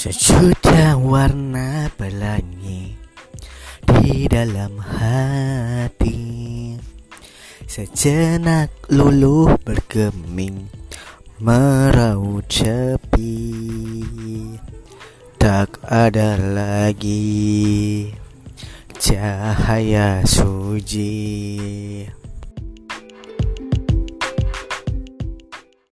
Sejuta warna pelangi di dalam hati. Sejenak luluh bergeming meraut cepi, Tak ada lagi cahaya suci